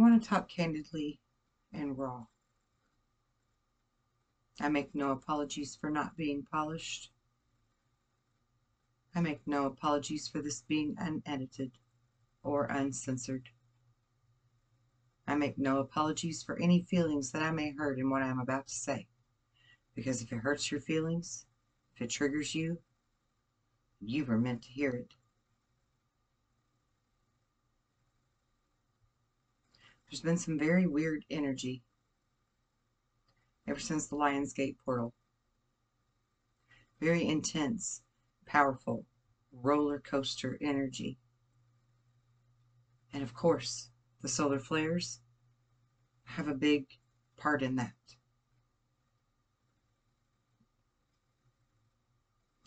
I want to talk candidly and raw. I make no apologies for not being polished. I make no apologies for this being unedited or uncensored. I make no apologies for any feelings that I may hurt in what I am about to say. Because if it hurts your feelings, if it triggers you, you were meant to hear it. There's been some very weird energy ever since the Lionsgate portal. Very intense, powerful, roller coaster energy. And of course, the solar flares have a big part in that.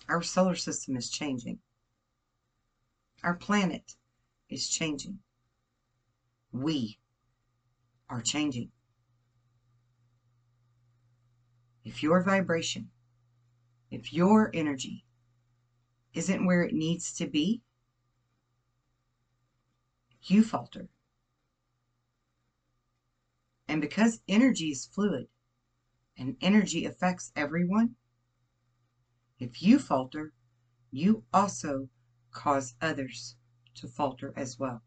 Our solar system is changing. Our planet is changing. We are changing. If your vibration, if your energy isn't where it needs to be, you falter. And because energy is fluid and energy affects everyone, if you falter, you also cause others to falter as well.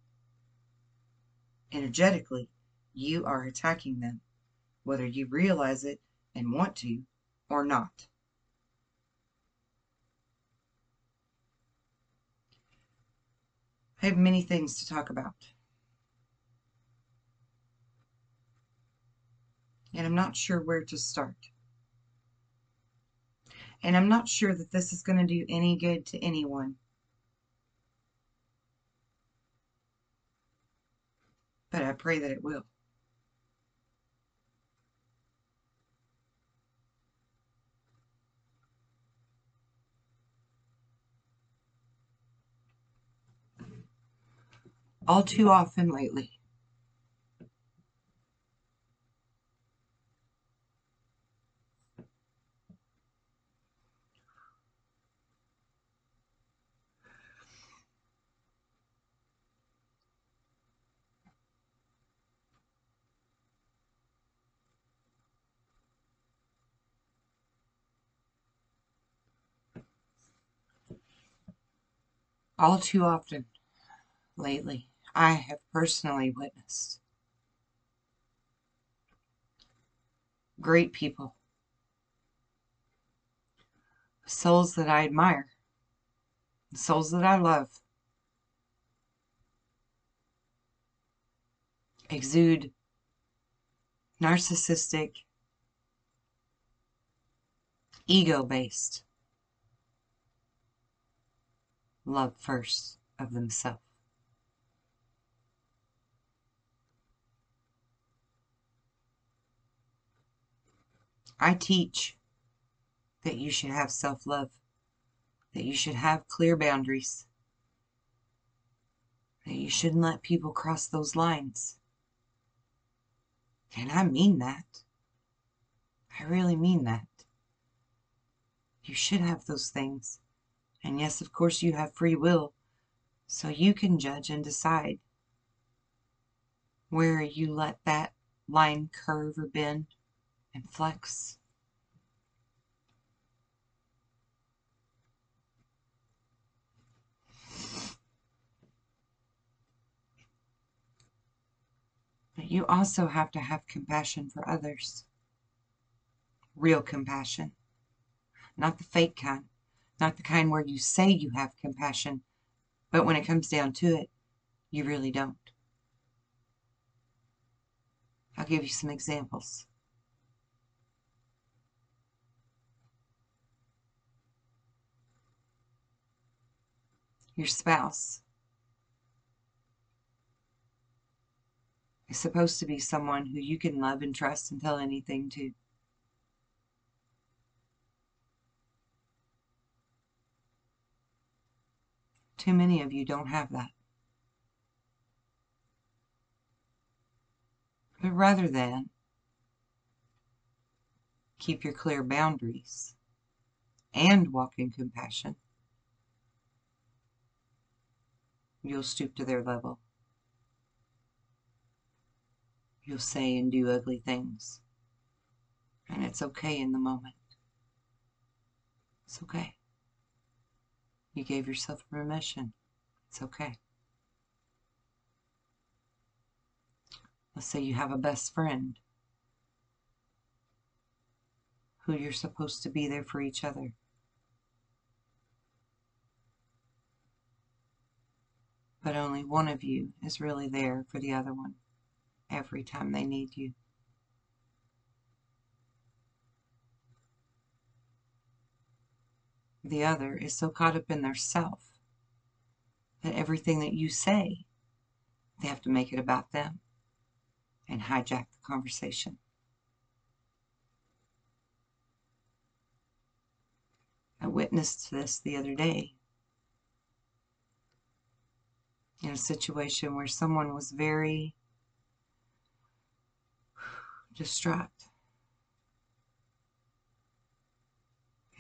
Energetically, you are attacking them, whether you realize it and want to or not. I have many things to talk about. And I'm not sure where to start. And I'm not sure that this is going to do any good to anyone. But I pray that it will. All too often lately. All too often lately. I have personally witnessed. Great people, souls that I admire, souls that I love, exude narcissistic, ego based love first of themselves. I teach that you should have self love, that you should have clear boundaries, that you shouldn't let people cross those lines. And I mean that. I really mean that. You should have those things. And yes, of course, you have free will, so you can judge and decide where you let that line curve or bend and flex. But you also have to have compassion for others. Real compassion. Not the fake kind. Not the kind where you say you have compassion, but when it comes down to it, you really don't. I'll give you some examples. Your spouse is supposed to be someone who you can love and trust and tell anything to. Too many of you don't have that. But rather than keep your clear boundaries and walk in compassion, you'll stoop to their level. You'll say and do ugly things. And it's okay in the moment. It's okay. You gave yourself permission. It's okay. Let's say you have a best friend who you're supposed to be there for each other. But only one of you is really there for the other one every time they need you. The other is so caught up in their self that everything that you say, they have to make it about them and hijack the conversation. I witnessed this the other day in a situation where someone was very distraught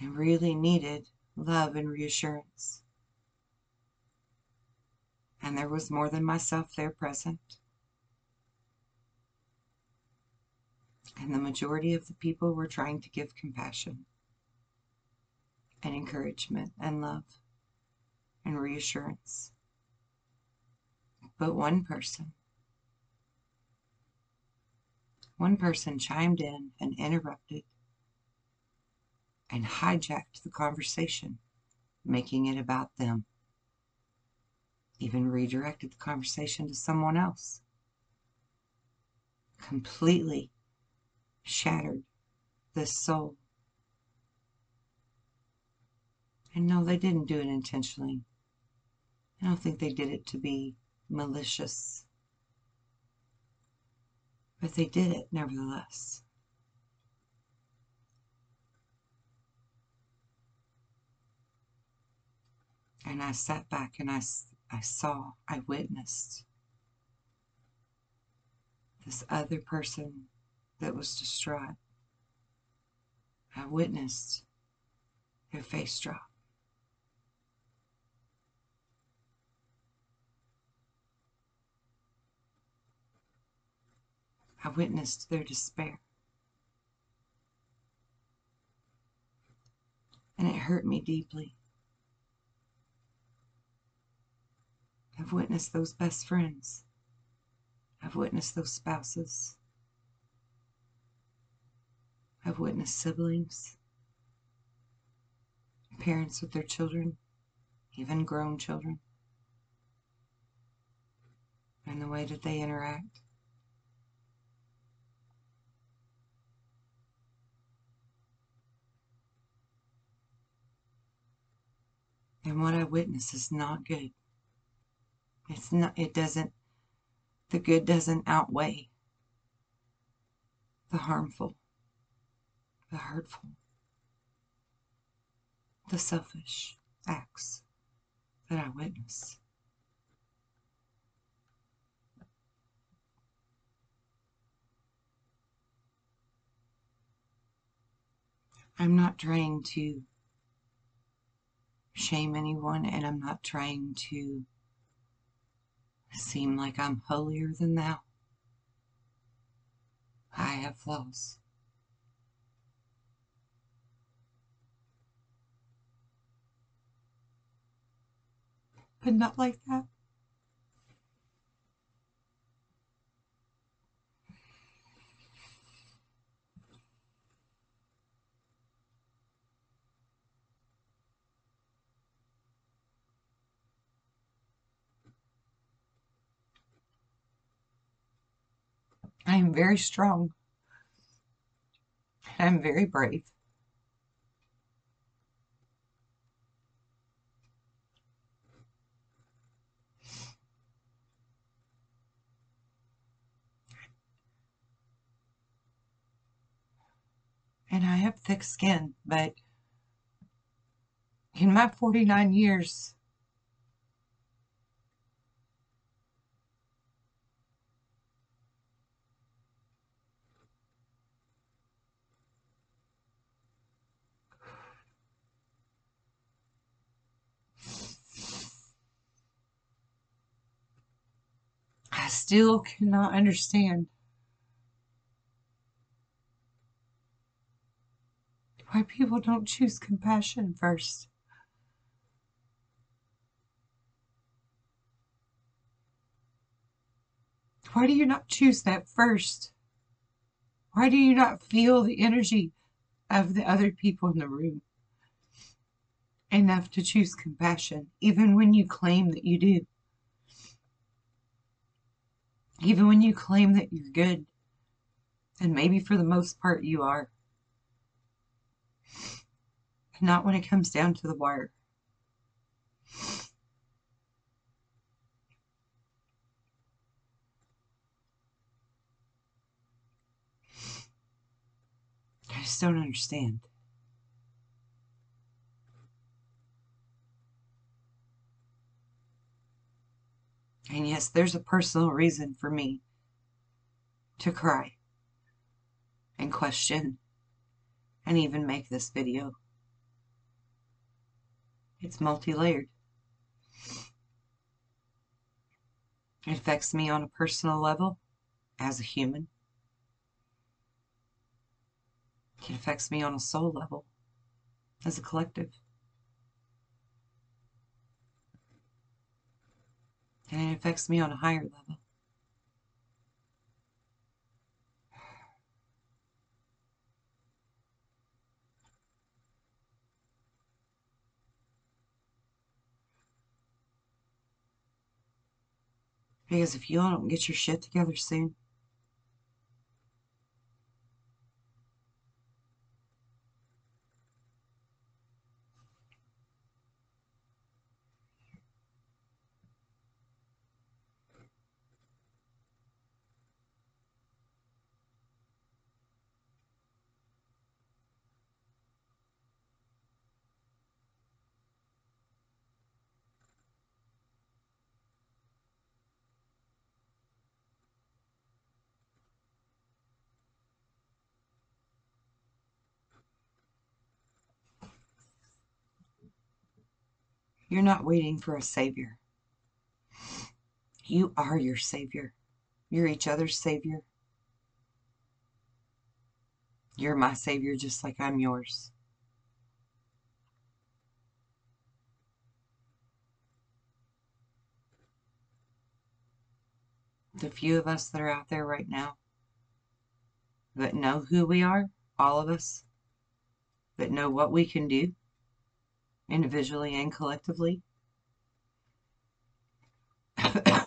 and really needed love and reassurance. And there was more than myself there present. And the majority of the people were trying to give compassion and encouragement and love and reassurance. But one person, one person chimed in and interrupted and hijacked the conversation, making it about them. Even redirected the conversation to someone else. Completely shattered the soul. And no, they didn't do it intentionally. I don't think they did it to be malicious. But they did it nevertheless. And I sat back and I, I saw, I witnessed this other person that was distraught. I witnessed their face drop. I witnessed their despair. And it hurt me deeply. I've witnessed those best friends. I've witnessed those spouses. I've witnessed siblings, parents with their children, even grown children, and the way that they interact. And what I witness is not good. It's not, it doesn't, the good doesn't outweigh the harmful, the hurtful, the selfish acts that I witness. I'm not trying to shame anyone, and I'm not trying to seem like I'm holier than thou. I have flaws. But not like that. I am very strong. I'm very brave. And I have thick skin, but in my 49 years, I still cannot understand why people don't choose compassion first. Why do you not choose that first? Why do you not feel the energy of the other people in the room enough to choose compassion, even when you claim that you do? Even when you claim that you're good, and maybe for the most part you are. Not when it comes down to the wire. I just don't understand. And yes, there's a personal reason for me to cry and question and even make this video. It's multi-layered. It affects me on a personal level as a human. It affects me on a soul level as a collective. And it affects me on a higher level. Because if you don't get your shit together soon, You're not waiting for a savior. You are your savior. You're each other's savior. You're my savior just like I'm yours. The few of us that are out there right now that know who we are, all of us, that know what we can do, individually and collectively.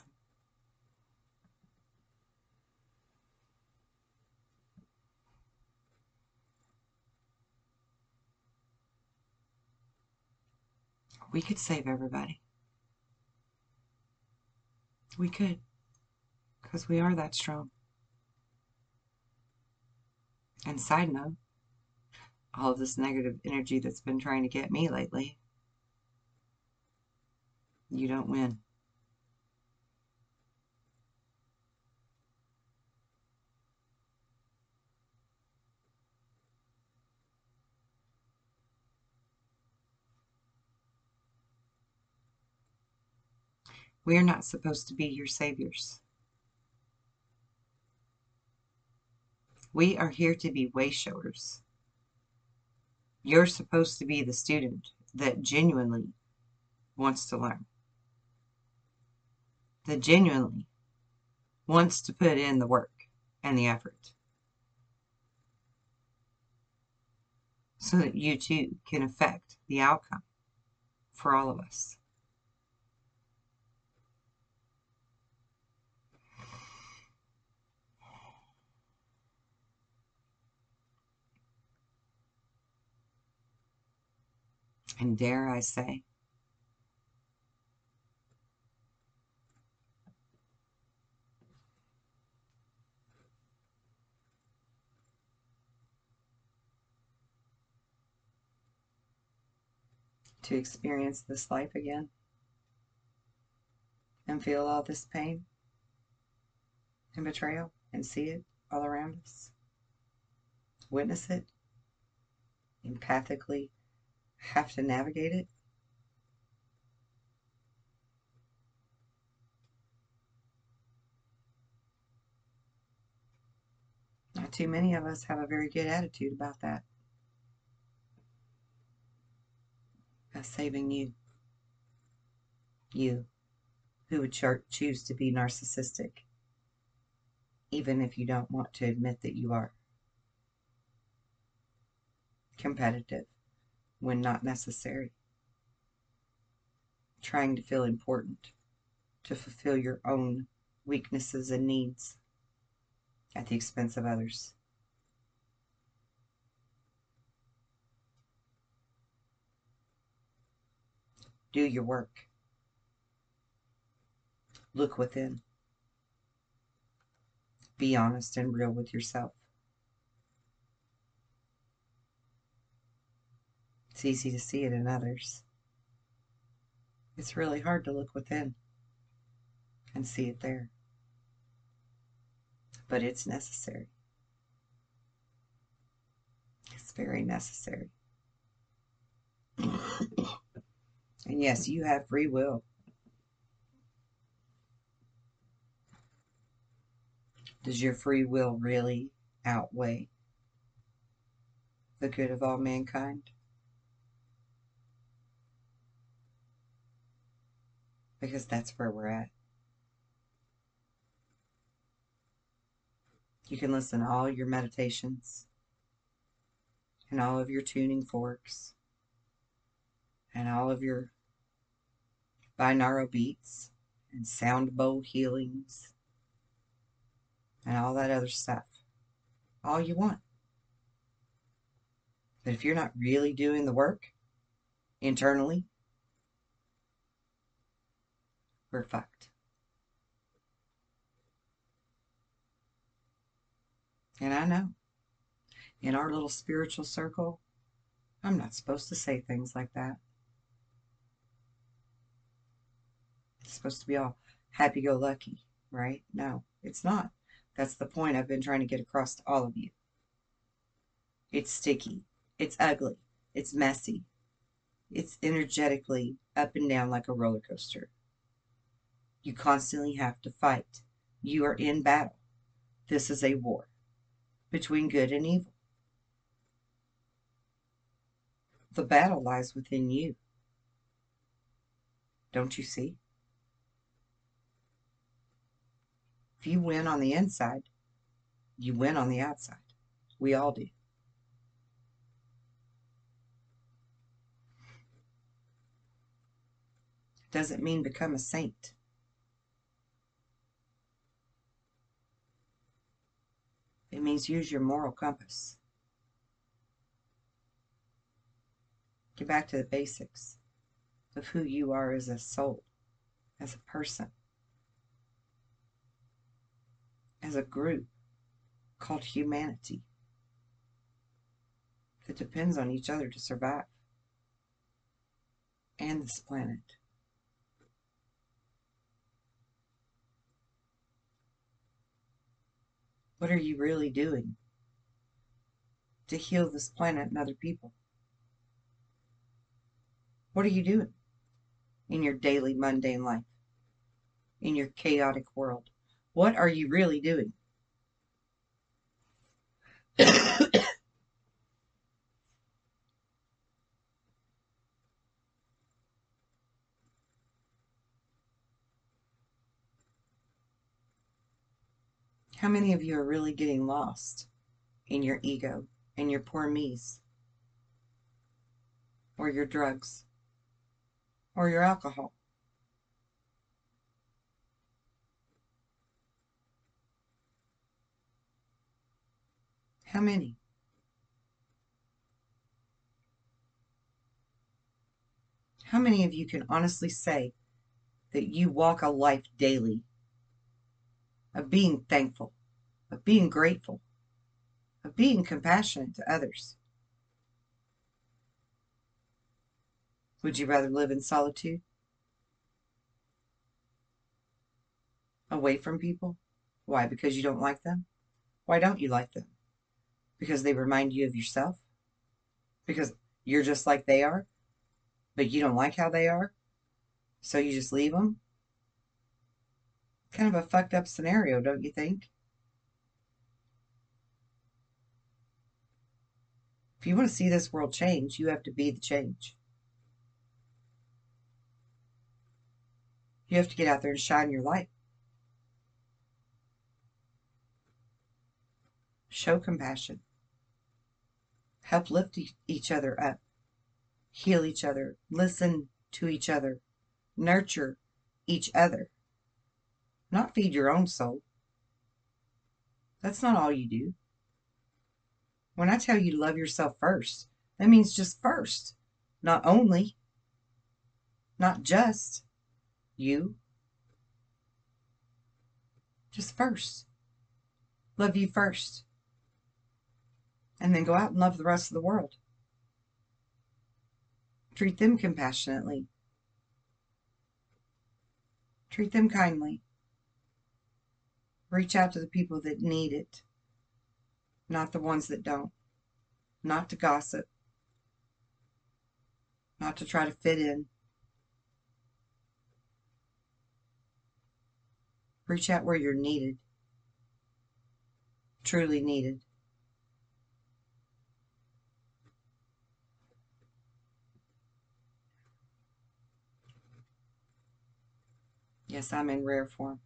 we could save everybody. We could, because we are that strong. And side note, all of this negative energy that's been trying to get me lately, you don't win. We are not supposed to be your saviors. We are here to be way showers. You're supposed to be the student that genuinely wants to learn, that genuinely wants to put in the work and the effort so that you too can affect the outcome for all of us. And dare I say, to experience this life again and feel all this pain and betrayal and see it all around us, witness it, empathically have to navigate it. Not too many of us have a very good attitude about that. of saving you. You, who would choose to be narcissistic, even if you don't want to admit that you are. Competitive when not necessary. Trying to feel important to fulfill your own weaknesses and needs at the expense of others. Do your work. Look within. Be honest and real with yourself. It's easy to see it in others. It's really hard to look within and see it there. But it's necessary. It's very necessary. and yes, you have free will. Does your free will really outweigh the good of all mankind? Because that's where we're at. You can listen to all your meditations and all of your tuning forks and all of your binaural beats and sound bowl healings and all that other stuff. All you want. But if you're not really doing the work internally, we're fucked. And I know in our little spiritual circle, I'm not supposed to say things like that. It's supposed to be all happy go lucky, right? No, it's not. That's the point I've been trying to get across to all of you. It's sticky. It's ugly. It's messy. It's energetically up and down like a roller coaster. You constantly have to fight. You are in battle. This is a war between good and evil. The battle lies within you. Don't you see? If you win on the inside, you win on the outside. We all do. Doesn't mean become a saint. It means use your moral compass. Get back to the basics of who you are as a soul, as a person as a group called humanity that depends on each other to survive and this planet. What are you really doing to heal this planet and other people? What are you doing in your daily mundane life, in your chaotic world? What are you really doing? How many of you are really getting lost in your ego and your poor me's? Or your drugs? Or your alcohol? How many? How many of you can honestly say that you walk a life daily of being thankful, of being grateful, of being compassionate to others? Would you rather live in solitude? Away from people? Why? Because you don't like them? Why don't you like them? because they remind you of yourself? Because you're just like they are, but you don't like how they are, so you just leave them? Kind of a fucked up scenario, don't you think? If you want to see this world change, you have to be the change. You have to get out there and shine your light. Show compassion. Help lift e each other up. Heal each other. Listen to each other. Nurture each other. Not feed your own soul. That's not all you do. When I tell you to love yourself first, that means just first, not only, not just you, just first. Love you first. And then go out and love the rest of the world. Treat them compassionately. Treat them kindly. Reach out to the people that need it, not the ones that don't. Not to gossip, not to try to fit in. Reach out where you're needed, truly needed. Yes, I'm in rare form.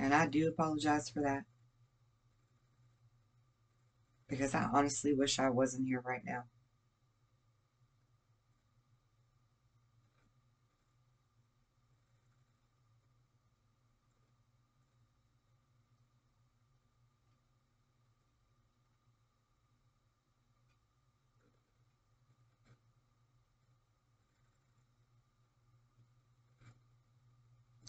And I do apologize for that. Because I honestly wish I wasn't here right now.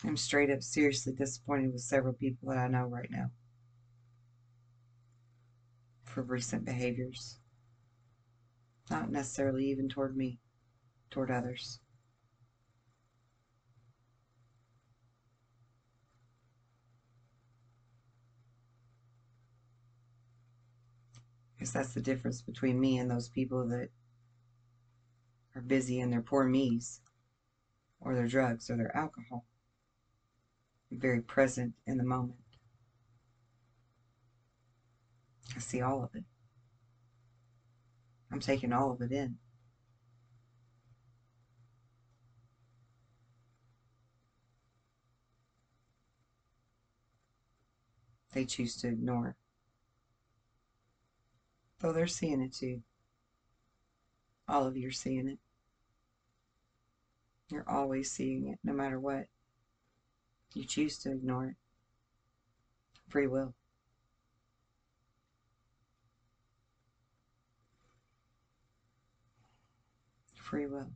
I'm straight up seriously disappointed with several people that I know right now for recent behaviors. Not necessarily even toward me, toward others. Because that's the difference between me and those people that are busy in their poor me's or their drugs or their alcohol very present in the moment. I see all of it. I'm taking all of it in. They choose to ignore. Though they're seeing it too. All of you are seeing it. You're always seeing it, no matter what. You choose to ignore it. Free will. Free will.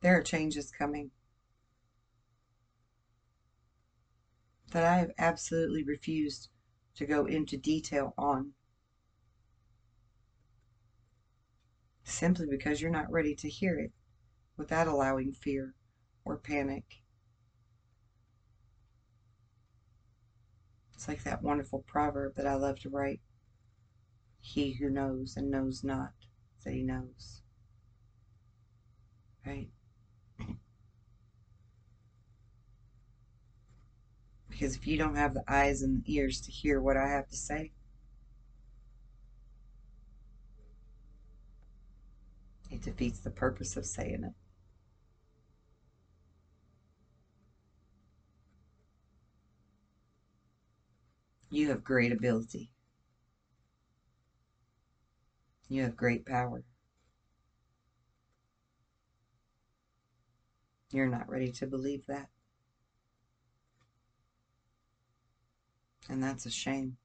There are changes coming. That I have absolutely refused to go into detail on. Simply because you're not ready to hear it without allowing fear or panic. It's like that wonderful proverb that I love to write He who knows and knows not that he knows. Right? Because if you don't have the eyes and the ears to hear what I have to say, it defeats the purpose of saying it. You have great ability. You have great power. You're not ready to believe that. And that's a shame.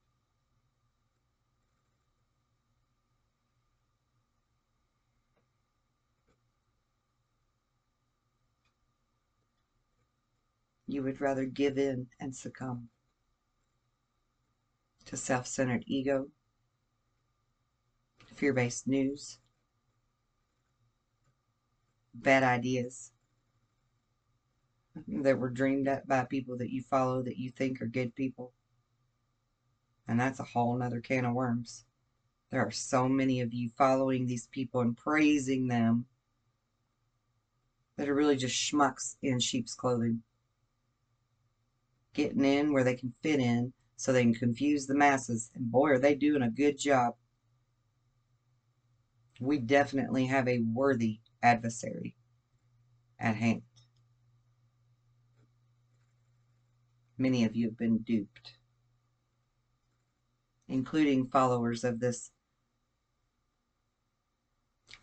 You would rather give in and succumb to self centered ego, fear based news, bad ideas that were dreamed up by people that you follow that you think are good people. And that's a whole nother can of worms. There are so many of you following these people and praising them that are really just schmucks in sheep's clothing. Getting in where they can fit in so they can confuse the masses. And boy, are they doing a good job. We definitely have a worthy adversary at hand. Many of you have been duped, including followers of this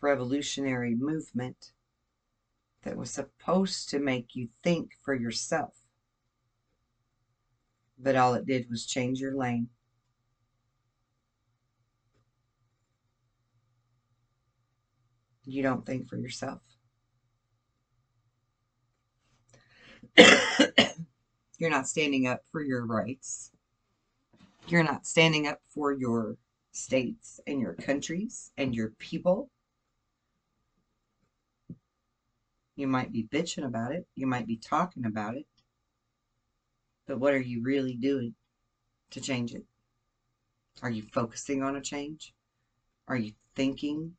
revolutionary movement that was supposed to make you think for yourself. But all it did was change your lane. You don't think for yourself. You're not standing up for your rights. You're not standing up for your states and your countries and your people. You might be bitching about it. You might be talking about it. But what are you really doing to change it? Are you focusing on a change? Are you thinking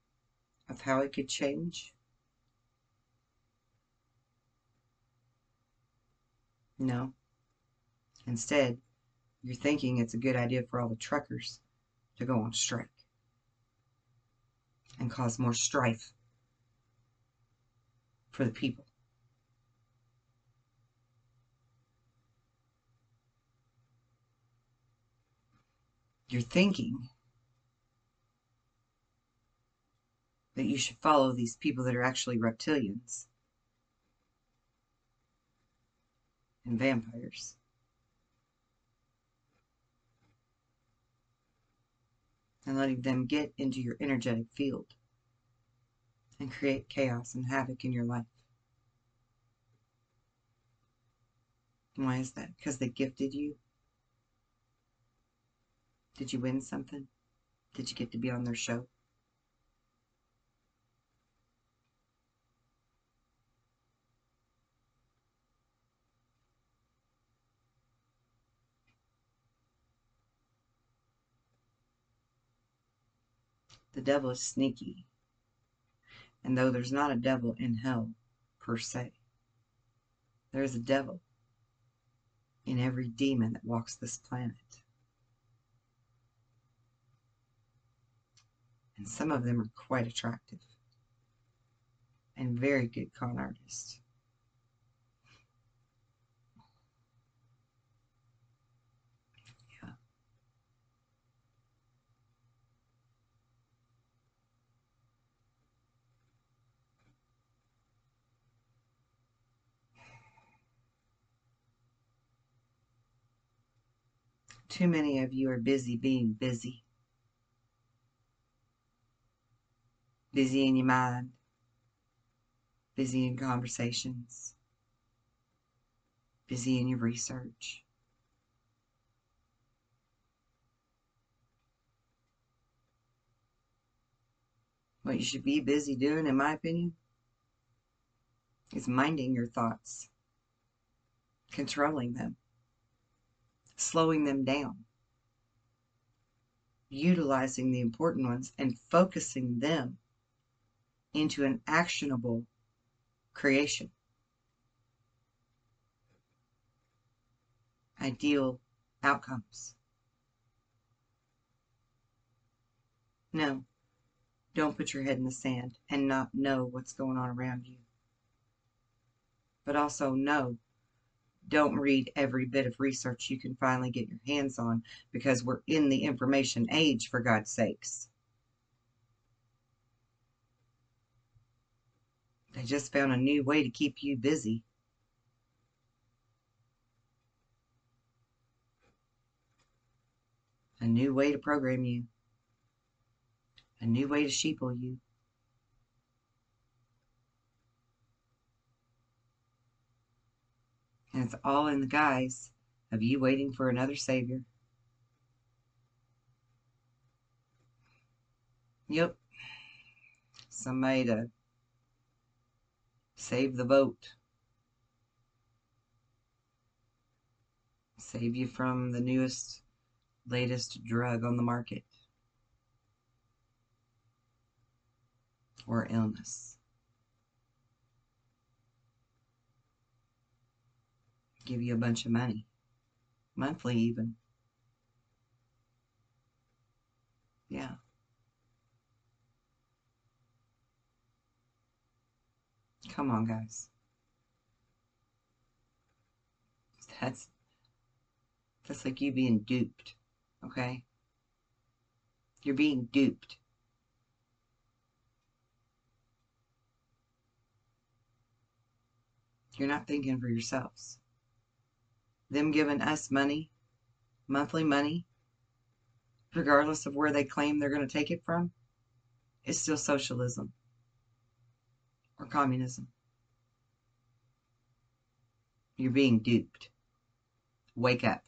of how it could change? No. Instead, you're thinking it's a good idea for all the truckers to go on strike and cause more strife for the people. You're thinking that you should follow these people that are actually reptilians and vampires. And letting them get into your energetic field and create chaos and havoc in your life. Why is that? Because they gifted you? Did you win something? Did you get to be on their show? Devil is sneaky. And though there's not a devil in hell per se, there is a devil in every demon that walks this planet. And some of them are quite attractive and very good con artists. Too many of you are busy being busy. Busy in your mind. Busy in conversations. Busy in your research. What you should be busy doing, in my opinion, is minding your thoughts, controlling them slowing them down, utilizing the important ones and focusing them into an actionable creation. Ideal outcomes. No, don't put your head in the sand and not know what's going on around you. But also know don't read every bit of research you can finally get your hands on because we're in the information age, for God's sakes. They just found a new way to keep you busy. A new way to program you. A new way to sheeple you. And it's all in the guise of you waiting for another Savior. Yep. Somebody to save the vote. Save you from the newest, latest drug on the market. Or illness. Give you a bunch of money, monthly even. Yeah. Come on, guys. That's that's like you being duped, okay? You're being duped. You're not thinking for yourselves. Them giving us money, monthly money, regardless of where they claim they're going to take it from, is still socialism or communism. You're being duped. Wake up.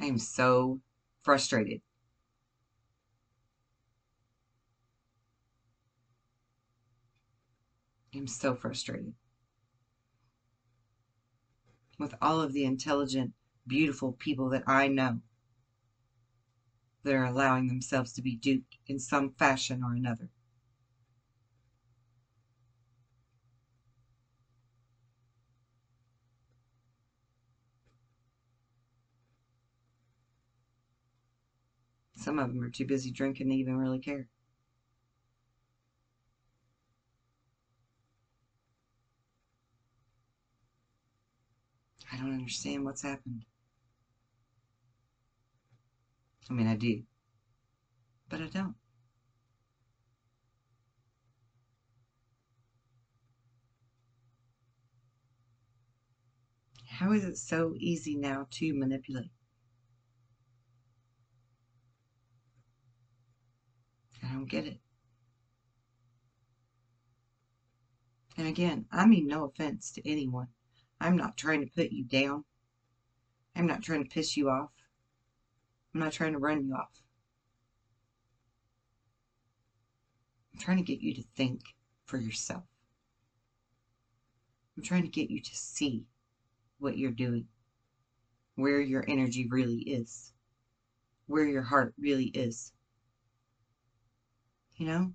I am so frustrated. I'm so frustrated with all of the intelligent, beautiful people that I know that are allowing themselves to be duped in some fashion or another. Some of them are too busy drinking to even really care. I don't understand what's happened. I mean, I do, but I don't. How is it so easy now to manipulate? I don't get it. And again, I mean no offense to anyone. I'm not trying to put you down. I'm not trying to piss you off. I'm not trying to run you off. I'm trying to get you to think for yourself. I'm trying to get you to see what you're doing, where your energy really is, where your heart really is. You know?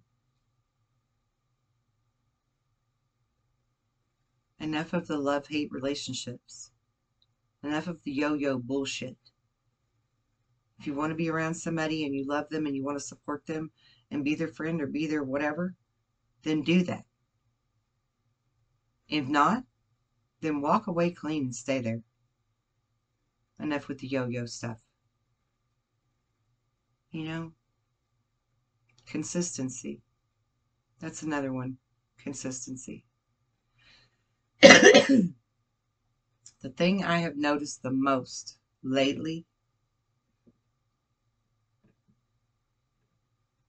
Enough of the love hate relationships. Enough of the yo yo bullshit. If you want to be around somebody and you love them and you want to support them and be their friend or be their whatever, then do that. If not, then walk away clean and stay there. Enough with the yo yo stuff. You know? Consistency. That's another one. Consistency. the thing I have noticed the most lately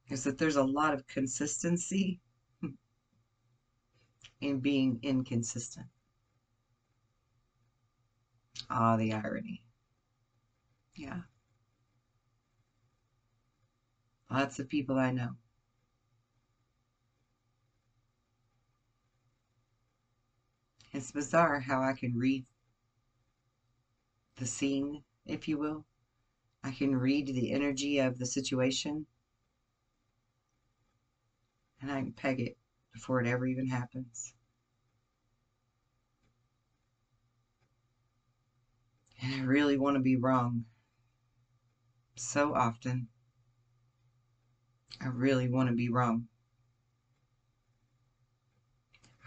is that there's a lot of consistency in being inconsistent. Ah, the irony. Yeah. Lots of people I know. It's bizarre how I can read the scene, if you will. I can read the energy of the situation and I can peg it before it ever even happens. And I really want to be wrong so often. I really want to be wrong.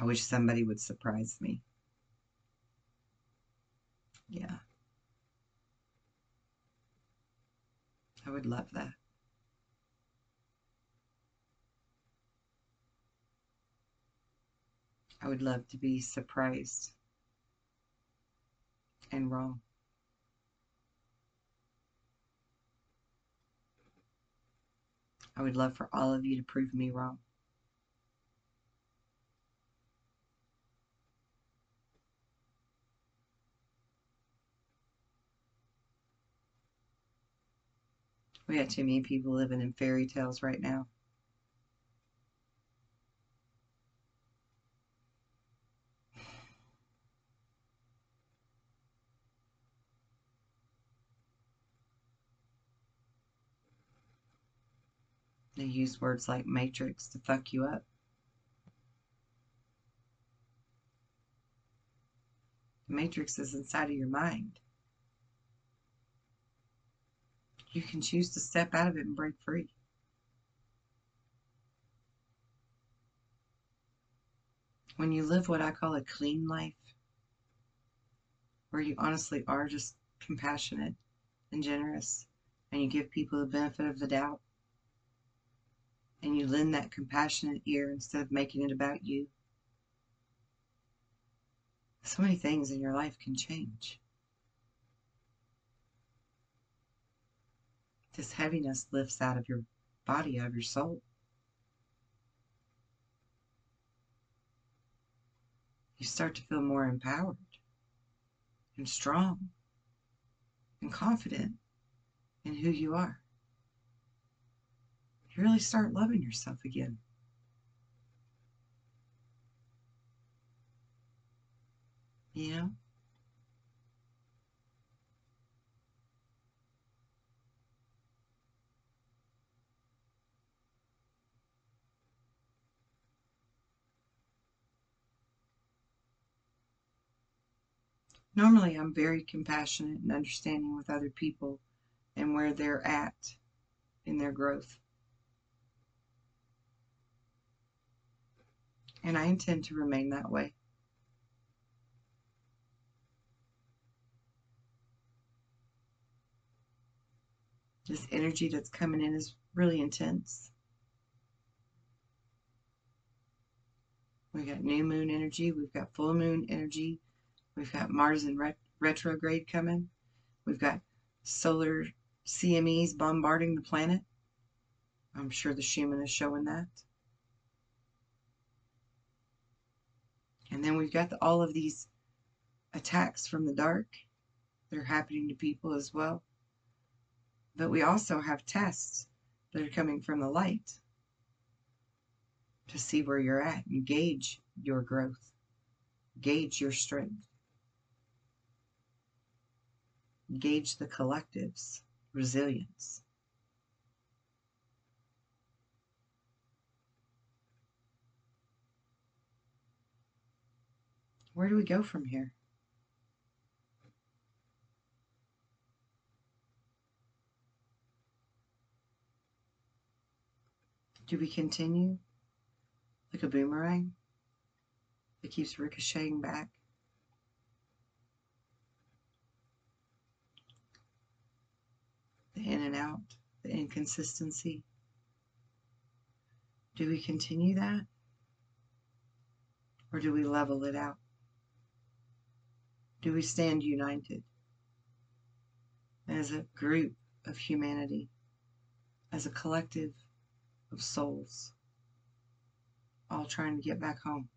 I wish somebody would surprise me. Yeah. I would love that. I would love to be surprised and wrong. I would love for all of you to prove me wrong. We got too many people living in fairy tales right now. They use words like matrix to fuck you up. The matrix is inside of your mind. You can choose to step out of it and break free. When you live what I call a clean life, where you honestly are just compassionate and generous, and you give people the benefit of the doubt, and you lend that compassionate ear instead of making it about you, so many things in your life can change. This heaviness lifts out of your body, out of your soul. You start to feel more empowered and strong and confident in who you are. You really start loving yourself again. You know? Normally, I'm very compassionate and understanding with other people and where they're at in their growth. And I intend to remain that way. This energy that's coming in is really intense. We got new moon energy, we've got full moon energy, we've got Mars in ret retrograde coming, we've got solar CMEs bombarding the planet. I'm sure the Schumann is showing that. And then we've got the, all of these attacks from the dark that are happening to people as well. But we also have tests that are coming from the light to see where you're at and gauge your growth, gauge your strength, gauge the collective's resilience. Where do we go from here? Do we continue like a boomerang that keeps ricocheting back? The in and out, the inconsistency. Do we continue that? Or do we level it out? Do we stand united as a group of humanity, as a collective of souls, all trying to get back home.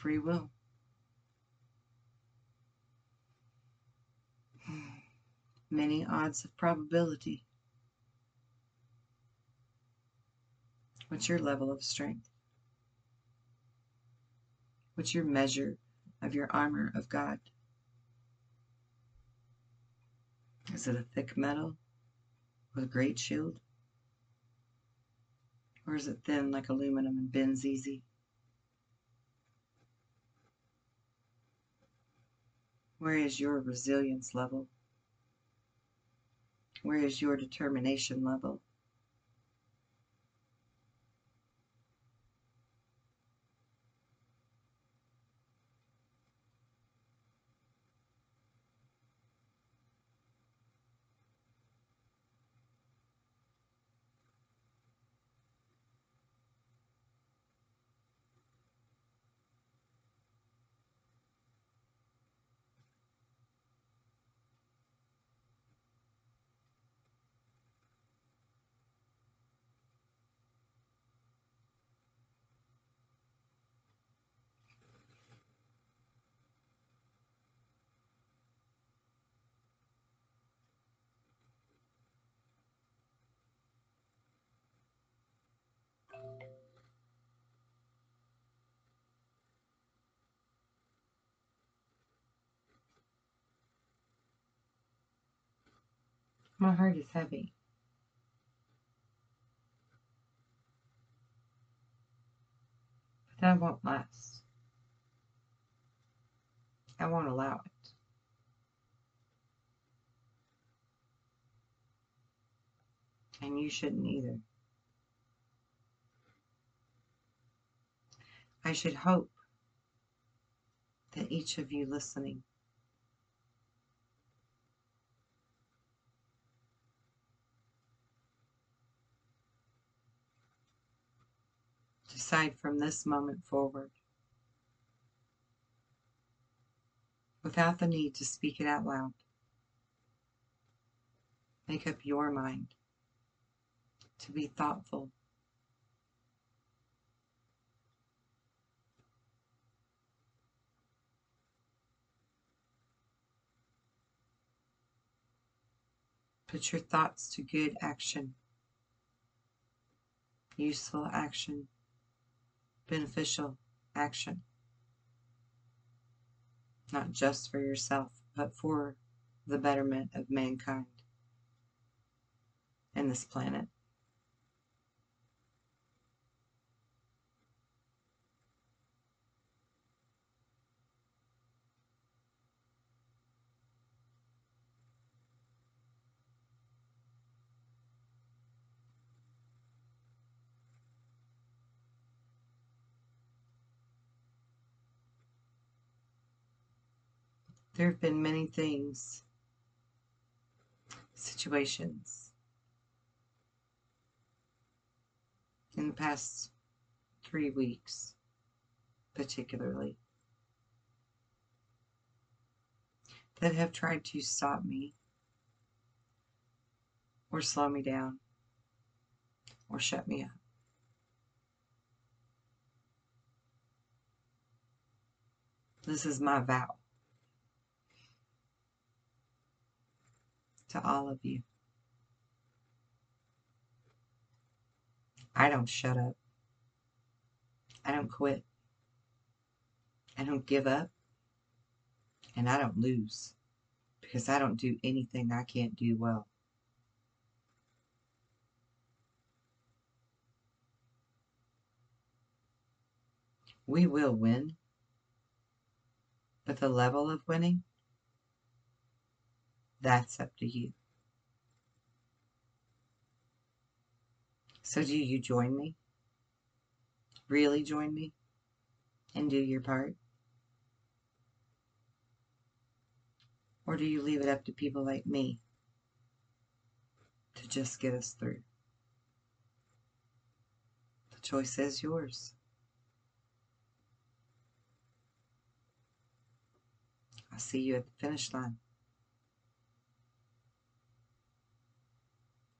Free will. Many odds of probability. What's your level of strength? What's your measure of your armor of God? Is it a thick metal with a great shield? Or is it thin like aluminum and bends easy? Where is your resilience level? Where is your determination level? My heart is heavy. But that won't last. I won't allow it. And you shouldn't either. I should hope that each of you listening decide from this moment forward without the need to speak it out loud. Make up your mind to be thoughtful. Put your thoughts to good action, useful action, beneficial action not just for yourself, but for the betterment of mankind and this planet. There have been many things, situations in the past three weeks, particularly, that have tried to stop me or slow me down or shut me up. This is my vow. To all of you. I don't shut up. I don't quit. I don't give up. And I don't lose because I don't do anything I can't do well. We will win, but the level of winning that's up to you. So, do you join me? Really join me? And do your part? Or do you leave it up to people like me to just get us through? The choice is yours. I'll see you at the finish line.